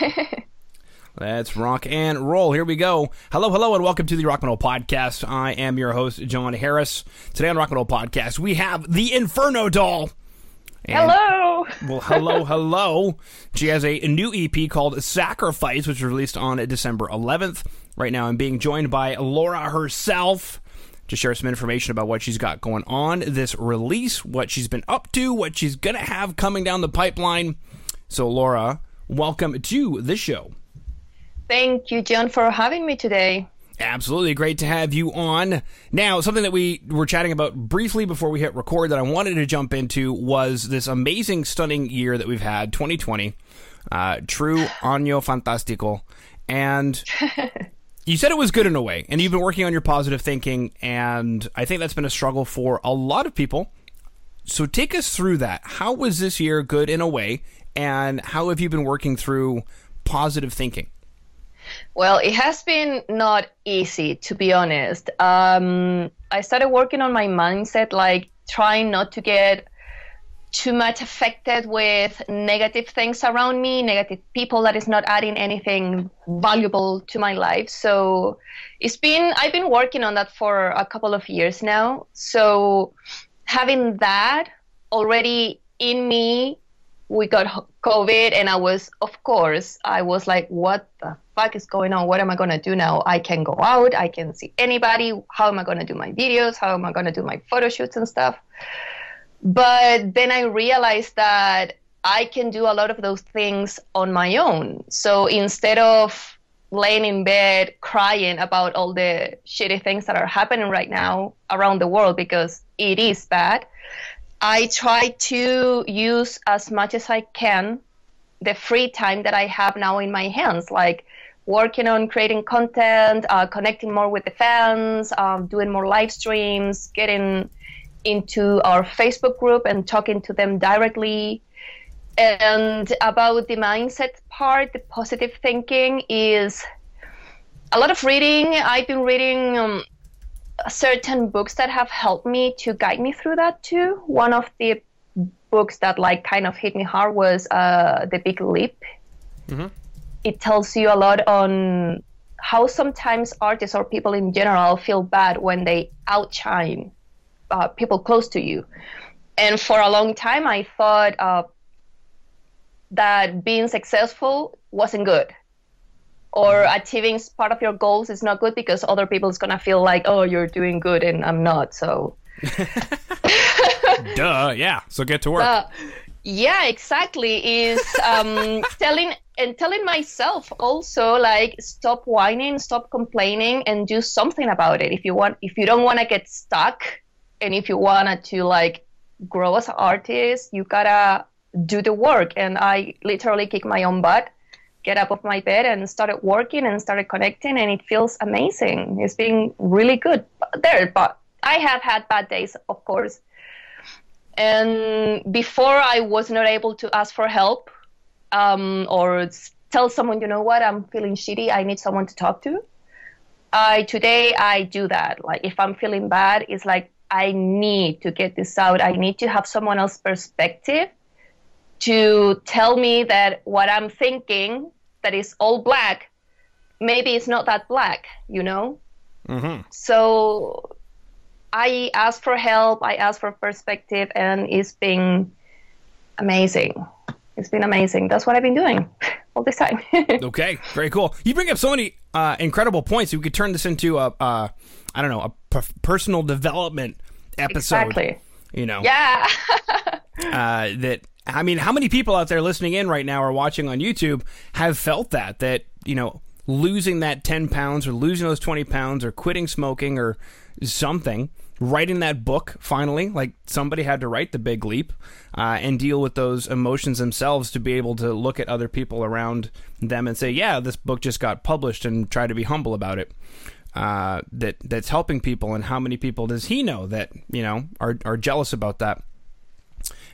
Let's rock and roll. Here we go. Hello, hello, and welcome to the Rock Metal Podcast. I am your host, Jon Harris. Today on Rock Metal Podcast, we have the Inferno Doll. And, hello. well, hello, hello. She has a new EP called Sacrifice, which was released on December 11th. Right now, I'm being joined by Laura herself to share some information about what she's got going on this release, what she's been up to, what she's going to have coming down the pipeline. So, Laura, welcome to the show. Thank you, Jon, for having me today. Absolutely great to have you on. Now, something that we were chatting about briefly before we hit record that I wanted to jump into was this amazing, stunning year that we've had, 2020. Uh, true año fantástico. And you said it was good in a way, and you've been working on your positive thinking, and I think that's been a struggle for a lot of people. So take us through that. How was this year good in a way, and how have you been working through positive thinking? Well, it has been not easy, to be honest. Um, I started working on my mindset, like trying not to get too much affected with negative things around me, negative people that is not adding anything valuable to my life. So it's been, I've been working on that for a couple of years now. So having that already in me we got COVID, and I was, of course, I was like, what the fuck is going on? What am I going to do now? I can go out, I can see anybody. How am I going to do my videos? How am I going to do my photo shoots and stuff? But then I realized that I can do a lot of those things on my own. So instead of laying in bed crying about all the shitty things that are happening right now around the world because it is bad, I try to use as much as I can the free time that I have now in my hands, like working on creating content, uh, connecting more with the fans, um, doing more live streams, getting into our Facebook group and talking to them directly. And about the mindset part, the positive thinking is a lot of reading. I've been reading um, certain books that have helped me to guide me through that too. One of the books that like kind of hit me hard was uh, The Big Leap. Mm-hmm. It tells you a lot on how sometimes artists or people in general feel bad when they outshine uh, people close to you. And for a long time, I thought uh, that being successful wasn't good. Or achieving part of your goals is not good because other people is gonna feel like oh you're doing good and i'm not so. Duh yeah. So get to work. Uh, yeah exactly. Is um, telling and telling myself also like stop whining stop complaining and do something about it. If you want if you don't want to get stuck and if you want to like grow as an artist you gotta do the work. And i literally kick my own butt get up off my bed and started working and started connecting and it feels amazing. It's been really good there but i have had bad days of course. And before i was not able to ask for help um, or tell someone you know what? I'm feeling shitty. I need someone to talk to. I today i do that. Like if i'm feeling bad it's like i need to get this out. I need to have someone else's perspective to tell me that what I'm thinking that is all black, maybe it's not that black, you know? Mm-hmm. So I asked for help, I asked for perspective, and it's been amazing. It's been amazing. That's what I've been doing all this time. okay, very cool. You bring up so many uh, incredible points. We could turn this into a, uh, I don't know, a p- personal development episode. Exactly. You know. Yeah. uh, that I mean, how many people out there listening in right now or watching on YouTube have felt that that you know losing that ten pounds or losing those twenty pounds or quitting smoking or something, writing that book finally, like somebody had to write the big leap uh, and deal with those emotions themselves to be able to look at other people around them and say, yeah, this book just got published and try to be humble about it. Uh, that that's helping people, and how many people does he know that you know are are jealous about that?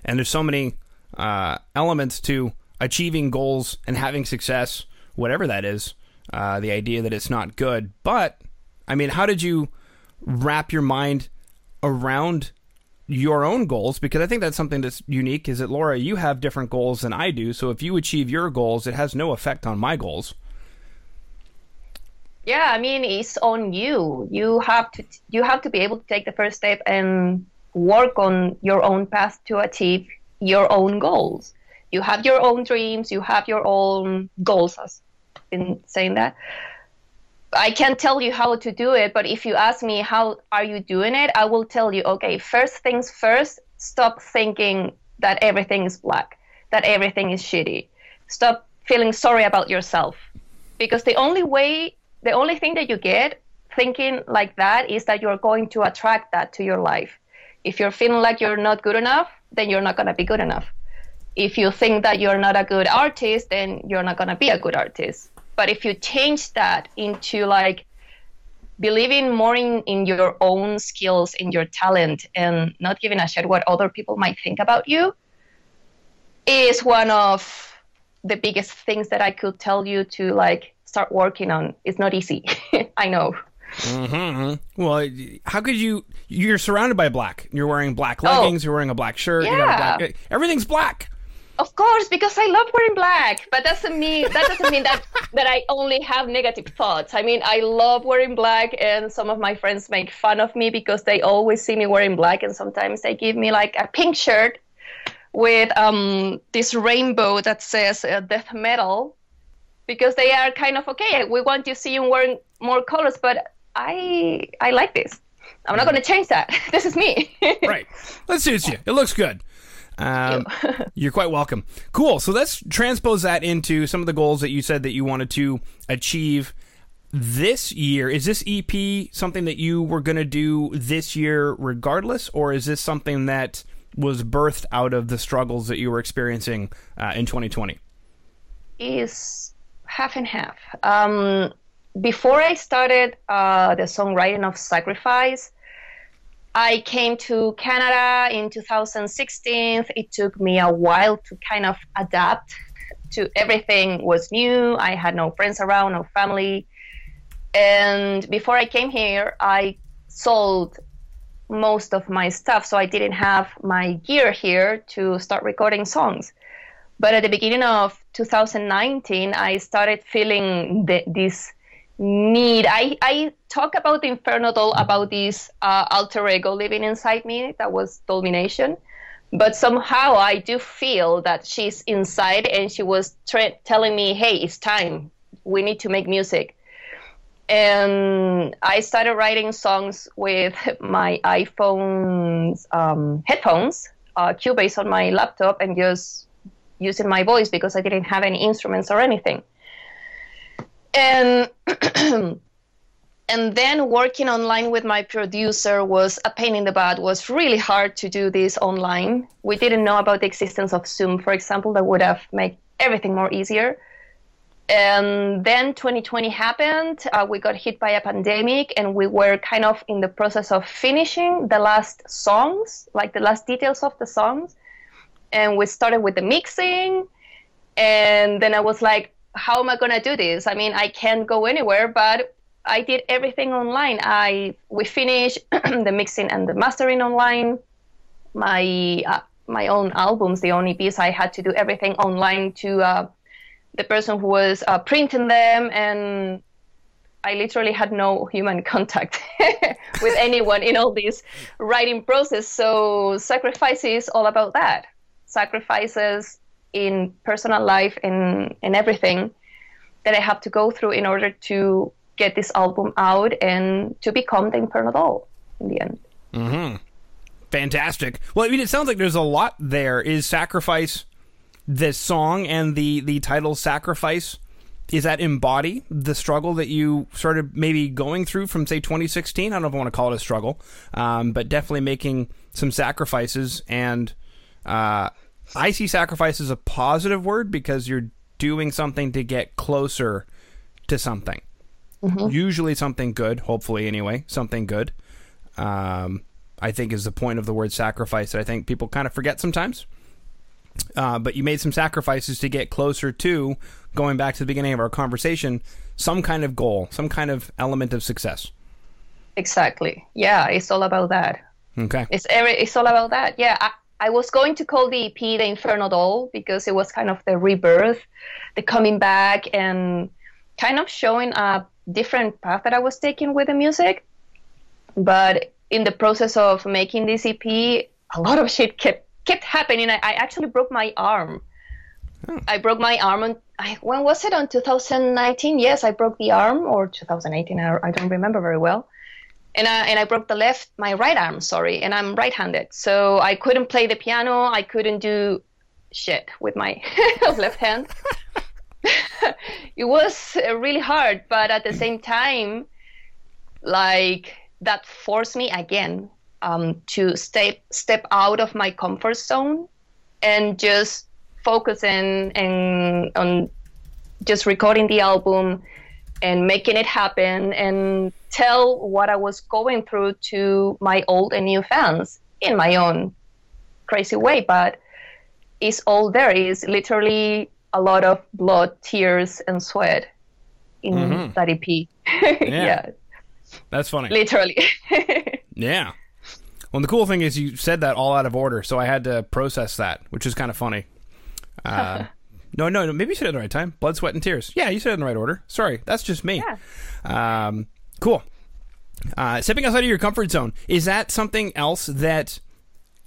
And there's so many uh, elements to achieving goals and having success, whatever that is. Uh, the idea that it's not good, but I mean, how did you wrap your mind around your own goals because I think that's something that's unique is that Laura, you have different goals than I do. So if you achieve your goals, it has no effect on my goals. Yeah, I mean it's on you. You have to you have to be able to take the first step and work on your own path to achieve your own goals. You have your own dreams, you have your own goals as been saying that. I can't tell you how to do it, but if you ask me how are you doing it, I will tell you, okay, first things first, stop thinking that everything is black, that everything is shitty. Stop feeling sorry about yourself. Because the only way, the only thing that you get thinking like that is that you're going to attract that to your life. If you're feeling like you're not good enough, then you're not going to be good enough. If you think that you're not a good artist, then you're not going to be a good artist but if you change that into like believing more in, in your own skills, in your talent, and not giving a shit what other people might think about you, is one of the biggest things that I could tell you to like start working on. It's not easy. I know. Mm-hmm. Well, how could you? You're surrounded by black. You're wearing black oh. leggings. Oh, you're wearing a black shirt. Yeah. Black, everything's black. Of course, because I love wearing black, but doesn't mean that doesn't mean that that I only have negative thoughts. I mean, I love wearing black, and some of my friends make fun of me because they always see me wearing black, and sometimes they give me like a pink shirt with um, this rainbow that says uh, death metal, because they are kind of okay. We want to see you wearing more colors, but I I like this. I'm not going to change that. This is me. right. That suits you. It looks good. Um, you. are quite welcome. Cool. So let's transpose that into some of the goals that you said that you wanted to achieve this year. Is this EP something that you were going to do this year regardless, or is this something that was birthed out of the struggles that you were experiencing uh, in 2020? Is half and half. Um, before I started uh, the songwriting of Sacrifice, I came to Canada in 2016. It took me a while to kind of adapt to everything was new. I had no friends around, no family. And before I came here, I sold most of my stuff, so I didn't have my gear here to start recording songs. But at the beginning of 2019, I started feeling the, this need. I, I talk about the Inferno doll about this uh, alter ego living inside me that was domination. But somehow I do feel that she's inside and she was tra- telling me, hey, it's time. We need to make music. And I started writing songs with my iPhone's um, headphones, uh, Cubase on my laptop, and just using my voice because I didn't have any instruments or anything and and then working online with my producer was a pain in the butt. Was really hard to do this online. We didn't know about the existence of zoom for example that would have made everything more easier. And then 2020 happened. Uh, we got hit by a pandemic and we were kind of in the process of finishing the last songs like the last details of the songs. And we started with the mixing. And then i was like how am I going to do this? I mean, I can't go anywhere, but I did everything online. I we finished the mixing and the mastering online. My uh, my own albums, the only piece I had to do everything online to uh, the person who was uh, printing them, and I literally had no human contact with anyone in all this writing process. So sacrifices all about that. Sacrifices in personal life and, and everything that I have to go through in order to get this album out and to become the Inferno doll in the end. Mm-hmm. Fantastic. Well, I mean, it sounds like there's a lot there. Is Sacrifice the song and the, the title Sacrifice? Is that embody the struggle that you started maybe going through from, say, 2016? I don't know if I want to call it a struggle, um, but definitely making some sacrifices and uh, I see sacrifice as a positive word because you're doing something to get closer to something. Mm-hmm. Usually something good, hopefully anyway, something good. Um, I think is the point of the word sacrifice that I think people kind of forget sometimes. Uh, but you made some sacrifices to get closer to going back to the beginning of our conversation, some kind of goal, some kind of element of success. Exactly. Yeah, it's all about that. Okay. It's every, it's all about that. Yeah, I, I was going to call the EP the Inferno Doll because it was kind of the rebirth, the coming back, and kind of showing a different path that I was taking with the music. But in the process of making this EP, a lot of shit kept kept happening. I, I actually broke my arm. Oh. I broke my arm on I, when was it on 2019? Yes, I broke the arm or 2018. I, I don't remember very well. And I, and I broke the left, my right arm, sorry, and I'm right-handed, so I couldn't play the piano. I couldn't do shit with my left hand. it was uh, really hard, but at the same time, like that forced me again um, to step step out of my comfort zone and just focus in, in on just recording the album and making it happen and tell what I was going through to my old and new fans in my own crazy way. But it's all there. It's literally a lot of blood, tears, and sweat in Mhm. that EP. Yeah. yeah, That's funny. literally. Yeah. Well, the cool thing is you said that all out of order, so I had to process that, which is kind of funny. Uh, no, no, no. Maybe you said it in the right time. Blood, sweat, and tears. Yeah, you said it in the right order. Sorry, that's just me. Yeah. Um, cool. Uh, stepping outside of your comfort zone is that something else that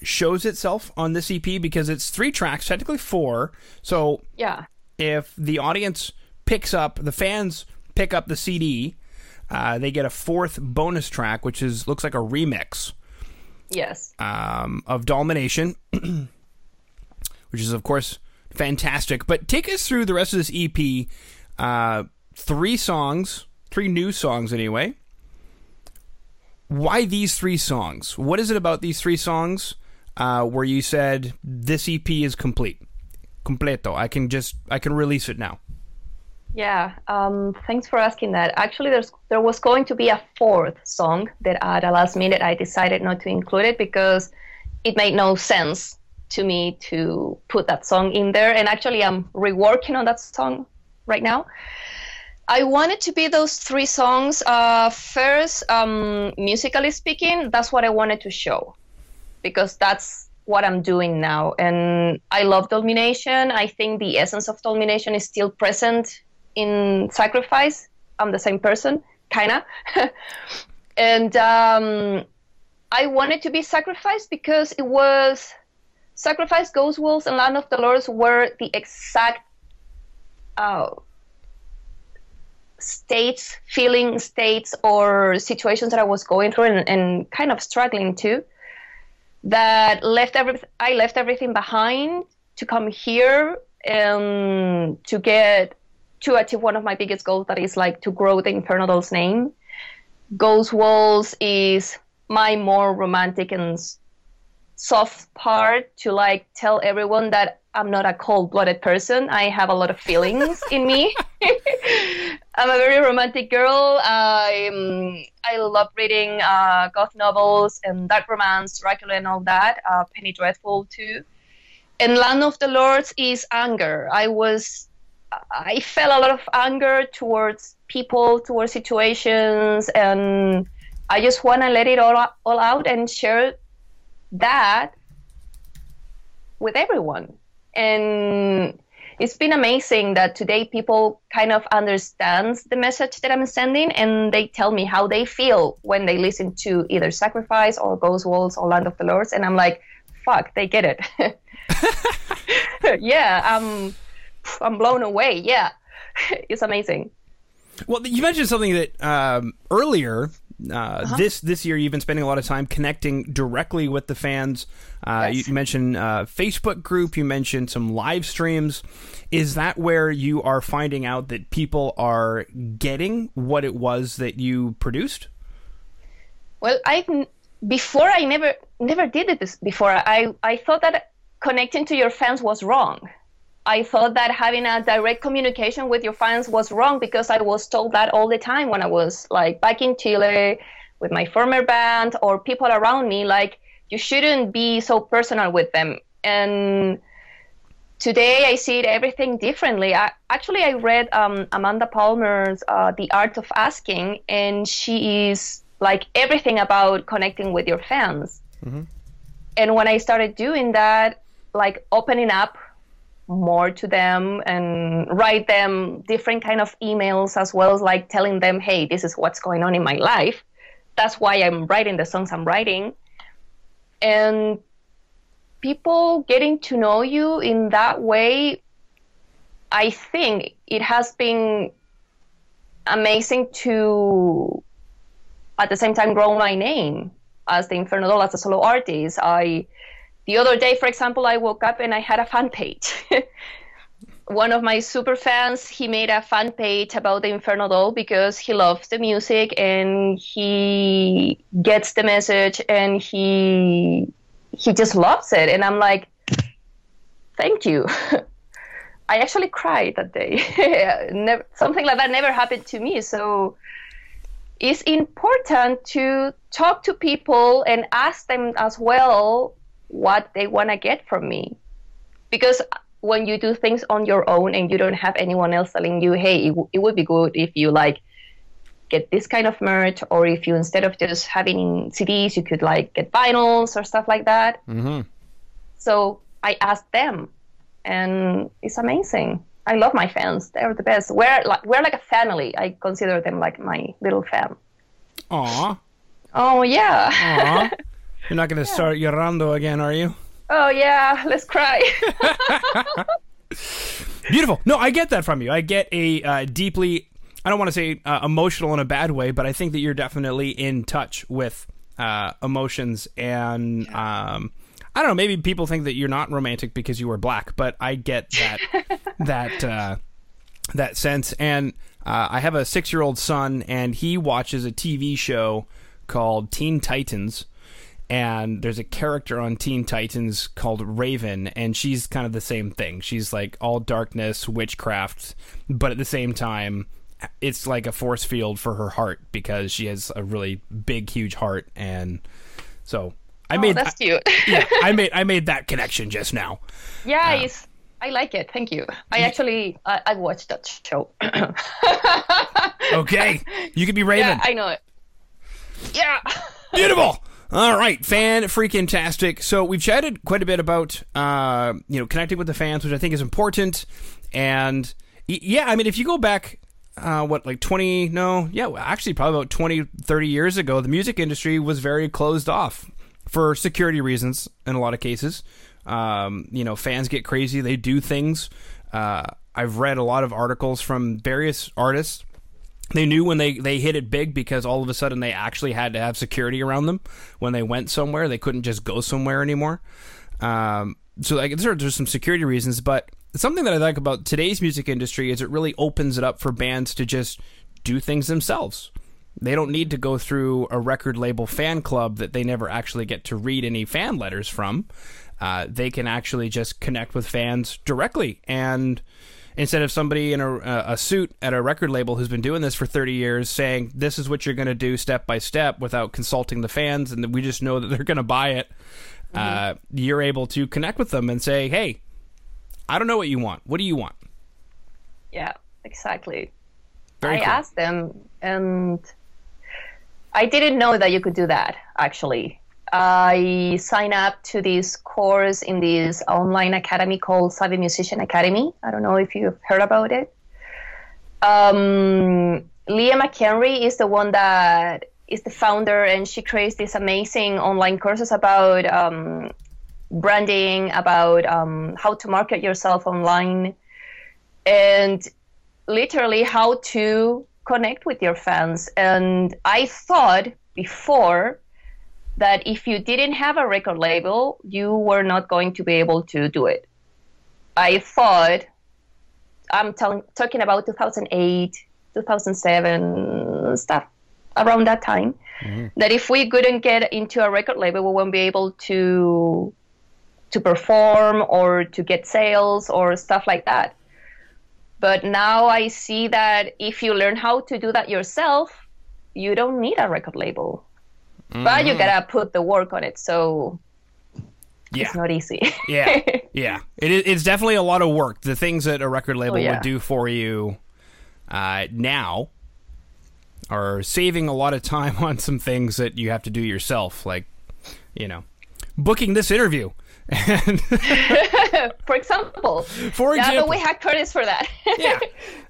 shows itself on this EP because it's three tracks, technically four. So yeah. if the audience picks up, the fans pick up the CD, uh, they get a fourth bonus track, which is looks like a remix Yes. um, of Domination, which is of course fantastic. But take us through the rest of this EP. Uh, three songs, three new songs anyway. Why these three songs? What is it about these three songs uh, where you said this EP is complete, completo? I can just I can release it now. Yeah, um, thanks for asking that. Actually, there's there was going to be a fourth song that at the last minute I decided not to include it because it made no sense to me to put that song in there. And actually, I'm reworking on that song right now. I wanted to be those three songs. Uh, first, um, musically speaking, that's what I wanted to show because that's what I'm doing now. And I love Domination. I think the essence of Domination is still present in Sacrifice. I'm the same person, kinda. and um, I wanted to be Sacrifice because it was Sacrifice, Ghost Waltz, and Land of the Lords were the exact uh, states, feeling states, or situations that I was going through and, and kind of struggling to. That left every I left everything behind to come here and to get to achieve one of my biggest goals that is like to grow the Inferno Doll's name. Ghost Waltz is my more romantic and soft part to like tell everyone that I'm not a cold-blooded person. I have a lot of feelings in me. I'm a very romantic girl. I I love reading uh, goth novels and dark romance, Dracula, and all that. Uh, Penny Dreadful too. And Land of the Lords is anger. I was I felt a lot of anger towards people, towards situations, and I just want to let it all all out and share that with everyone. And it's been amazing that today people kind of understands the message that I'm sending, and they tell me how they feel when they listen to either Sacrifice or Ghost Waltz or Land of the Lords, and I'm like, fuck, they get it. yeah, I'm I'm blown away. Yeah, it's amazing. Well, you mentioned something that um, earlier uh, Uh-huh. this this year you've been spending a lot of time connecting directly with the fans. Uh, Yes. You mentioned uh, Facebook group. You mentioned some live streams. Is that where you are finding out that people are getting what it was that you produced? Well, I before I never never did it this before. I I thought that connecting to your fans was wrong. I thought that having a direct communication with your fans was wrong because I was told that all the time when I was like back in Chile with my former band or people around me like you shouldn't be so personal with them. And today I see it everything differently. I, actually, I read um, Amanda Palmer's uh, The Art of Asking, and she is like everything about connecting with your fans. And when I started doing that, like opening up more to them and write them different kind of emails as well as like telling them, hey, this is what's going on in my life. That's why I'm writing the songs I'm writing. And people getting to know you in that way, I think it has been amazing to at the same time grow my name as the Inferno Doll as a solo artist. I the other day, for example, I woke up and I had a fan page. One of my super fans, he made a fan page about the Inferno Doll because he loves the music and he gets the message and he he just loves it. And I'm like, thank you. I actually cried that day. never, something like that never happened to me. So it's important to talk to people and ask them as well what they want to get from me. Because when you do things on your own and you don't have anyone else telling you, hey, it, w- it would be good if you like get this kind of merch, or if you instead of just having CDs, you could like get vinyls or stuff like that. Mm-hmm. So I asked them, and it's amazing. I love my fans; they're the best. We're like we're like a family. I consider them like my little fam. Aw. Oh yeah. You're not going to start Llorando again, are you? Oh yeah. Let's cry. Beautiful. No, I get that from you. I get a uh, deeply, I don't want to say uh, emotional in a bad way, but I think that you're definitely in touch with uh, emotions. And um, I don't know, maybe people think that you're not romantic because you were black, but I get that, that, uh, that sense. And uh, I have a six year old son, and he watches a TV show called Teen Titans and there's a character on Teen Titans called Raven, and she's kind of the same thing. She's like all darkness, witchcraft, but at the same time, it's like a force field for her heart because she has a really big, huge heart, and so I oh, made that's cute. yeah, I made I made that connection just now. yeah, uh, it's, I like it. Thank you. I actually I, I watched that show. Okay, you could be Raven. yeah, I know it. Yeah. Beautiful. All right, fan freaking tastic. So we've chatted quite a bit about uh, you know connecting with the fans, which I think is important. And yeah, I mean, if you go back, uh, what like twenty? No, yeah, actually, probably about 20, 30 years ago, the music industry was very closed off for security reasons in a lot of cases. Um, you know, fans get crazy; they do things. Uh, I've read a lot of articles from various artists they knew when they, they hit it big because all of a sudden they actually had to have security around them when they went somewhere. They couldn't just go somewhere anymore. Um, so like there, there's some security reasons, but something that I like about today's music industry is it really opens it up for bands to just do things themselves. They don't need to go through a record label fan club that they never actually get to read any fan letters from. Uh, they can actually just connect with fans directly and instead of somebody in a, a suit at a record label who's been doing this for 30 years saying this is what you're going to do step by step without consulting the fans and we just know that they're going to buy it uh, you're able to connect with them and say hey i don't know what you want what do you want Yeah, exactly. Very I cool. asked them, and I didn't know that you could do that. Actually, I signed up to this course in this online academy called Savvy Musician Academy. I don't know if you've heard about it. Um, Leah McHenry is the one that is the founder, and she creates these amazing online courses about um, branding, about um, how to market yourself online, and literally how to connect with your fans. And I thought before that if you didn't have a record label, you were not going to be able to do it. I thought, I'm telling, talking about 2008, 2007, stuff around that time, mm-hmm. that if we couldn't get into a record label, we won't be able to to perform or to get sales or stuff like that. But now I see that if you learn how to do that yourself, you don't need a record label. But you gotta put the work on it, so yeah it's not easy. yeah yeah it, is- it's definitely a lot of work the things that a record label Oh, yeah. would do for you uh, now are saving a lot of time on some things that you have to do yourself like you know booking this interview. And For example. for Yeah, but we had Curtis for that. yeah,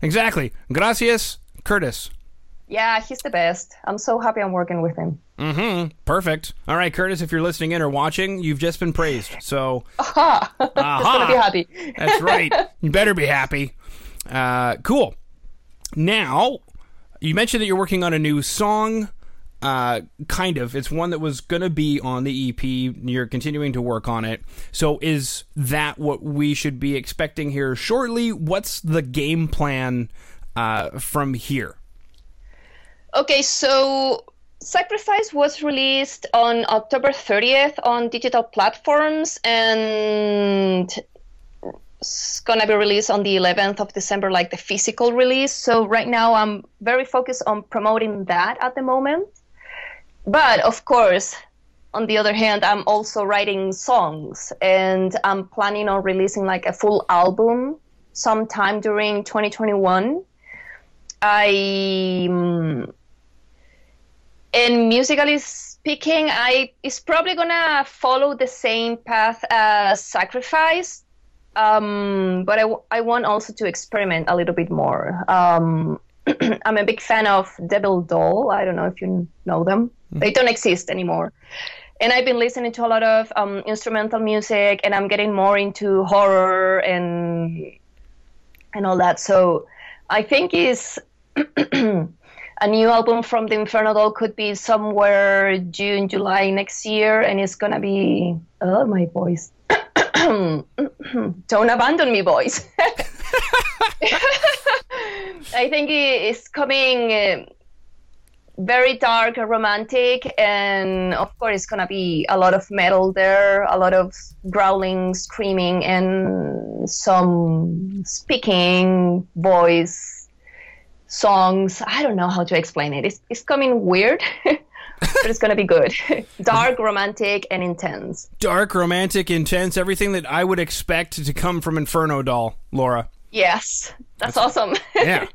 exactly. Gracias, Curtis. yeah, he's the best. I'm so happy I'm working with him. Mm-hmm. Perfect. All right, Curtis, if you're listening in or watching, you've just been praised. So! He's gonna be happy. that's right. You better be happy. Uh, cool. Now, you mentioned that you're working on a new song. Uh, kind of. It's one that was going to be on the EP. You're continuing to work on it. So, is that what we should be expecting here shortly? What's the game plan uh, from here? Okay, so Sacrifice was released on October 30th on digital platforms and it's gonna be released on the 11th of December, like the physical release. So right now I'm very focused on promoting that at the moment. But of course, on the other hand, I'm also writing songs and I'm planning on releasing like a full album sometime during 2021. I mm, and musically speaking, I it's probably gonna follow the same path as Sacrifice, um, but I, w- I want also to experiment a little bit more. Um, I'm a big fan of Devil Doll. I don't know if you know them. They don't exist anymore. And I've been listening to a lot of um, instrumental music, and I'm getting more into horror and and all that. So I think is a new album from the Inferno Doll could be somewhere June, July next year, and it's gonna be oh my voice. Don't abandon me, boys. I think it's coming uh, very dark, and romantic, and of course, it's gonna be a lot of metal there, a lot of growling, screaming, and some speaking voice songs. I don't know how to explain it. It's, it's coming weird, but it's gonna be good. dark, romantic, and intense. Dark, romantic, intense, everything that I would expect to come from Inferno Doll, Laura. Yes, that's awesome. yeah.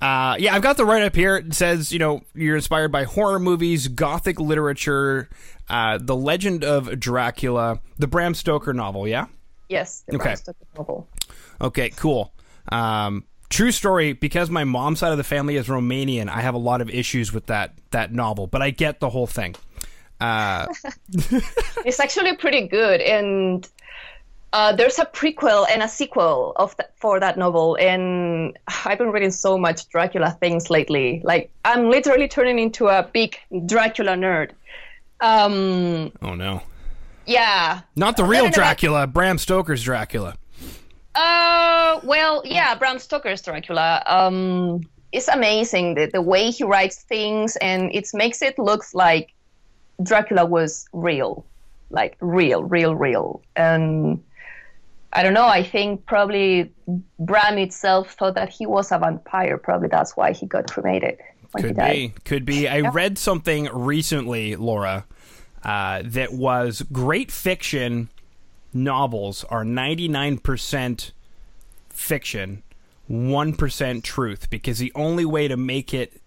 Uh, yeah, I've got the write up here. It says, you know, you're inspired by horror movies, gothic literature, uh, The Legend of Dracula, the Bram Stoker novel, yeah? yes, the Okay. Bram Stoker novel. Okay, cool. Um, true story, because my mom's side of the family is Romanian, I have a lot of issues with that, that novel, but I get the whole thing. Uh, It's actually pretty good, and uh, there's a prequel and a sequel of that, for that novel. And I've been reading so much Dracula things lately. Like I'm literally turning into a big Dracula nerd. Um, oh, no. yeah. Not the real. Dracula, Bram Stoker's Dracula. Uh, well, yeah, Bram Stoker's Dracula. Um, it's amazing the, the way he writes things, and it makes it look like Dracula was real, like real, real, real. And I don't know. I think probably Bram itself thought that he was a vampire. Probably that's why he got cremated when he Could be. Could be. I read something recently, Laura, uh, that was great fiction novels are 99% fiction, 1% truth, because the only way to make it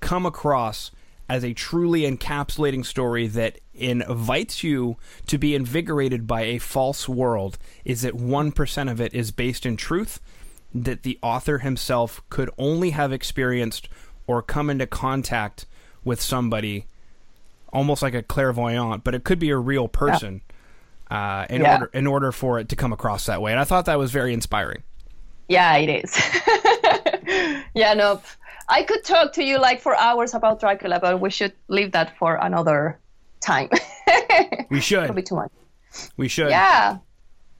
come across as a truly encapsulating story that invites you to be invigorated by a false world is that 1% of it is based in truth that the author himself could only have experienced or come into contact with somebody almost like a clairvoyant but it could be a real person uh, in Yeah. order in order for it to come across that way and i thought that was very inspiring Yeah, it is. yeah, no. I could talk to you like for hours about Dracula, but we should leave that for another time. we should Probably too much. we should Yeah,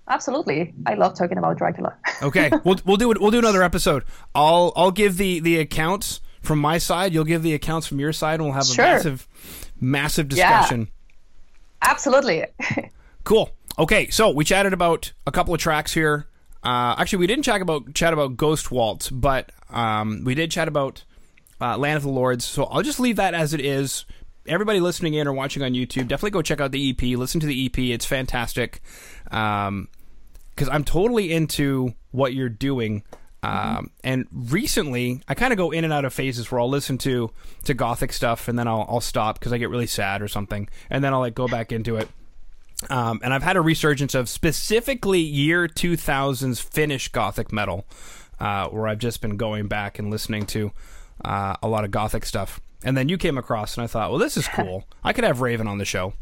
absolutely. I love talking about Dracula. okay we'll, we'll do it we'll do another episode i'll i'll give the the accounts from my side you'll give the accounts from your side and we'll have Sure. a massive massive Yeah. discussion absolutely. Cool. Okay, so we chatted about a couple of tracks here. Uh, actually, we didn't chat about chat about Ghost Waltz, but um, we did chat about uh, Land of the Lords. So I'll just leave that as it is. Everybody listening in or watching on YouTube, definitely go check out the EP. Listen to the EP; it's fantastic. Um, because I'm totally into what you're doing. Um, and recently, I kind of go in and out of phases where I'll listen to to gothic stuff, and then I'll I'll stop because I get really sad or something, and then I'll like go back into it. Um, and I've had a resurgence of specifically year 2000's Finnish Gothic metal, uh, where I've just been going back and listening to uh, a lot of Gothic stuff. And then you came across, and I thought, well, this is cool. I could have Raven on the show.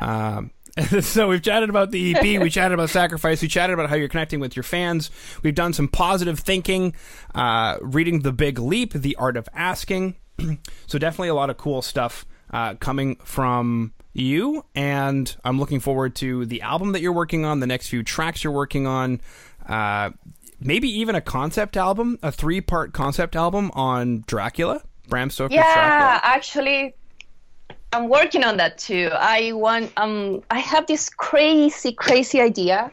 Um, so we've chatted about the EP, we chatted about sacrifice, we chatted about how you're connecting with your fans. We've done some positive thinking, uh, reading the Big Leap, the art of asking. so definitely a lot of cool stuff uh, coming from you, and I'm looking forward to the album that you're working on, the next few tracks you're working on. Uh, maybe even a concept album, a three part concept album on Dracula, Bram Stoker's yeah, Dracula. actually, I'm working on that too. I want um I have this crazy crazy idea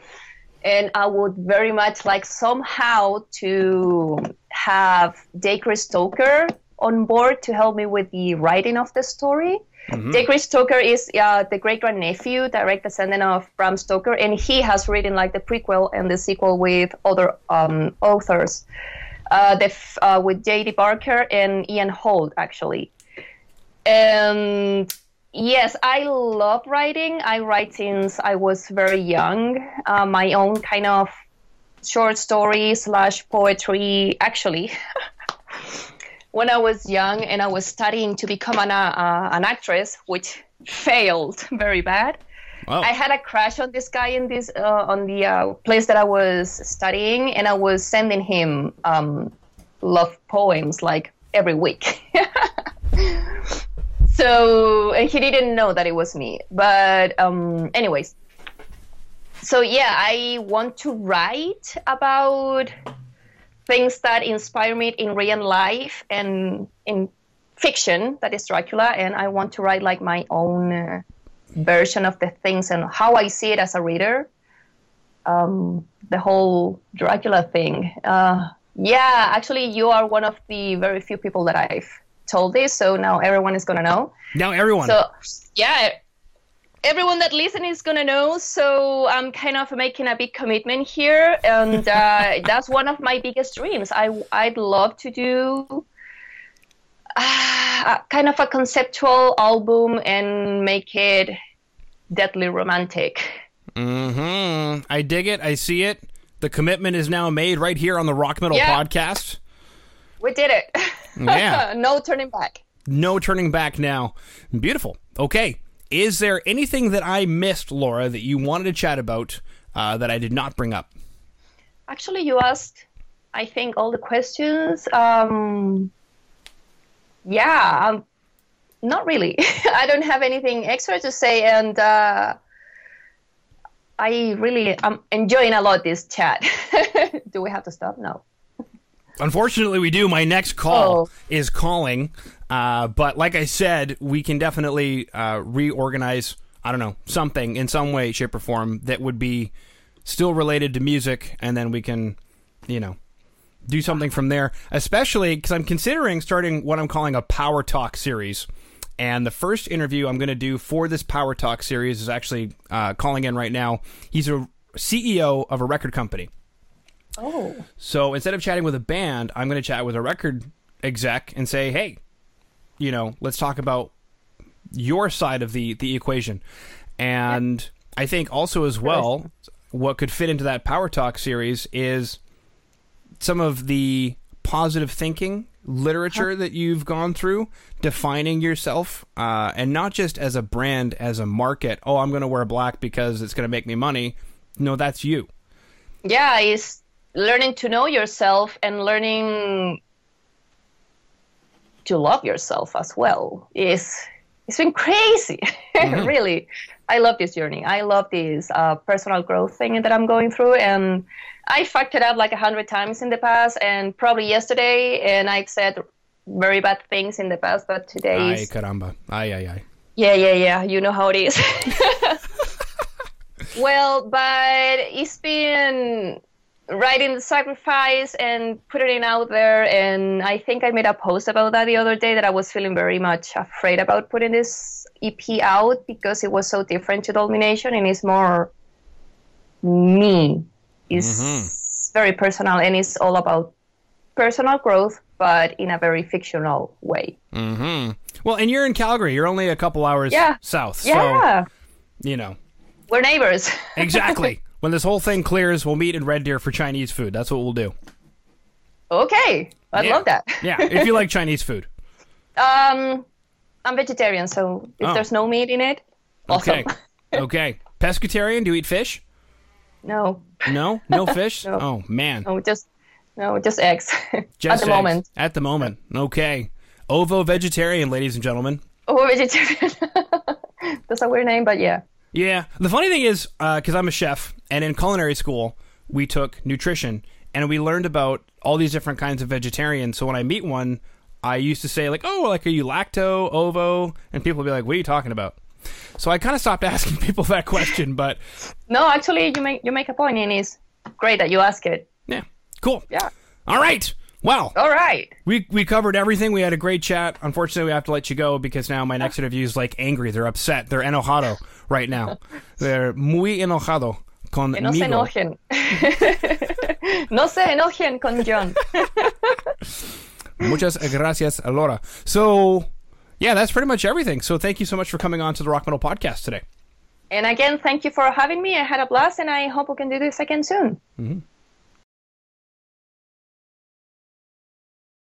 and I would very much like somehow to have Dacre Stoker on board to help me with the writing of the story. Mm Dacre Stoker is uh, the great grandnephew, direct descendant of Bram Stoker, and he has written like the prequel and the sequel with other um, authors, uh, the, uh, with J.D. Barker and Ian Holt, actually. And yes, I love writing. I write since I was very young. Uh, my own kind of short story slash poetry, actually. when I was young and I was studying to become an, uh, an actress, which failed very bad. Wow. I had a crush on this guy in this uh, on the uh, place that I was studying, and I was sending him um, love poems like every week. so and he didn't know that it was me. But um, anyways, so yeah, I want to write about things that inspire me in real life and in fiction that is Dracula, and I want to write like my own uh, version of the things and how I see it as a reader. Um, the whole Dracula thing. Uh, yeah, actually, you are one of the very few people that I've told this, so now everyone is gonna know. Now everyone. So yeah, everyone that listens is gonna know. So I'm kind of making a big commitment here, and uh, that's one of my biggest dreams. I I'd love to do. Uh, kind of a conceptual album and make it deadly romantic. Hmm. I dig it. I see it. The commitment is now made right here on the Rock Metal Yeah. Podcast. We did it. Yeah. no turning back. No turning back now. Beautiful. Okay. Is there anything that I missed, Laura, that you wanted to chat about uh, that I did not bring up? Actually, you asked, I think, all the questions. Um, yeah, um, not really. I don't have anything extra to say, and uh, I really am enjoying a lot this chat. Do we have to stop? No. Unfortunately, we do. My next call Oh. is calling. Uh, but like I said, we can definitely uh, reorganize, I don't know, something in some way, shape, or form that would be still related to music, and then we can, you know, do something from there. Especially because I'm considering starting what I'm calling a Power Talk series. And the first interview I'm going to do for this Power Talk series is actually uh, calling in right now. He's a CEO of a record company. Oh. So instead of chatting with a band, I'm going to chat with a record exec and say, "Hey, you know, let's talk about your side of the the equation." And I think also as well, what could fit into that Power Talk series is some of the positive thinking literature that you've gone through, defining yourself, uh, and not just as a brand, as a market. Oh, I'm going to wear black because it's going to make me money. No, that's you. Yeah, it's learning to know yourself and learning to love yourself as well. is it's been crazy, really. I love this journey. I love this uh, personal growth thing that I'm going through, and I fucked it up like a hundred times in the past, and probably yesterday, and I've said very bad things in the past, but today Ay, is caramba. Ay, ay, ay. yeah, yeah, yeah. You know how it is. well, but it's been writing the sacrifice and putting it out there. And I think I made a post about that the other day that I was feeling very much afraid about putting this EP out because it was so different to Domination and it's more me. It's very personal and it's all about personal growth, but in a very fictional way. Mm-hmm. Well, and you're in Calgary. You're only a couple hours Yeah. south. Yeah. So you know, We're neighbors. exactly. When this whole thing clears, we'll meet in Red Deer for Chinese food. That's what we'll do. okay, I Yeah. love that. Yeah, if you like Chinese food. Um, I'm vegetarian, so if Oh. there's no meat in it, awesome. Okay. Okay. Pescatarian? Do you eat fish? no, No, no fish. No. Oh man, no, just no, just eggs Just at the eggs. moment. At the moment. Okay. Ovo vegetarian, ladies and gentlemen. Oh, vegetarian. That's a weird name, but yeah. Yeah. The funny thing is, uh, because I'm a chef, and in culinary school, we took nutrition, and we learned about all these different kinds of vegetarians. So when I meet one, I used to say, like, oh, like, are you lacto, ovo? And people would be like, what are you talking about? So I kind of stopped asking people that question, but No, actually, you make you make a point, and it's great that you ask it. yeah, cool. Yeah. All right. Well, All right. we we covered everything. We had a great chat. Unfortunately, we have to let you go because now my next interview is like angry. They're upset. They're enojado right now. They're muy enojado Que no se enojen. no se enojen con Jon. Muchas gracias, Laura. So, yeah, that's pretty much everything. So, thank you so much for coming on to the Rock Metal Podcast today. And again, thank you for having me. I had a blast, and I hope we can do this again soon. Mm-hmm.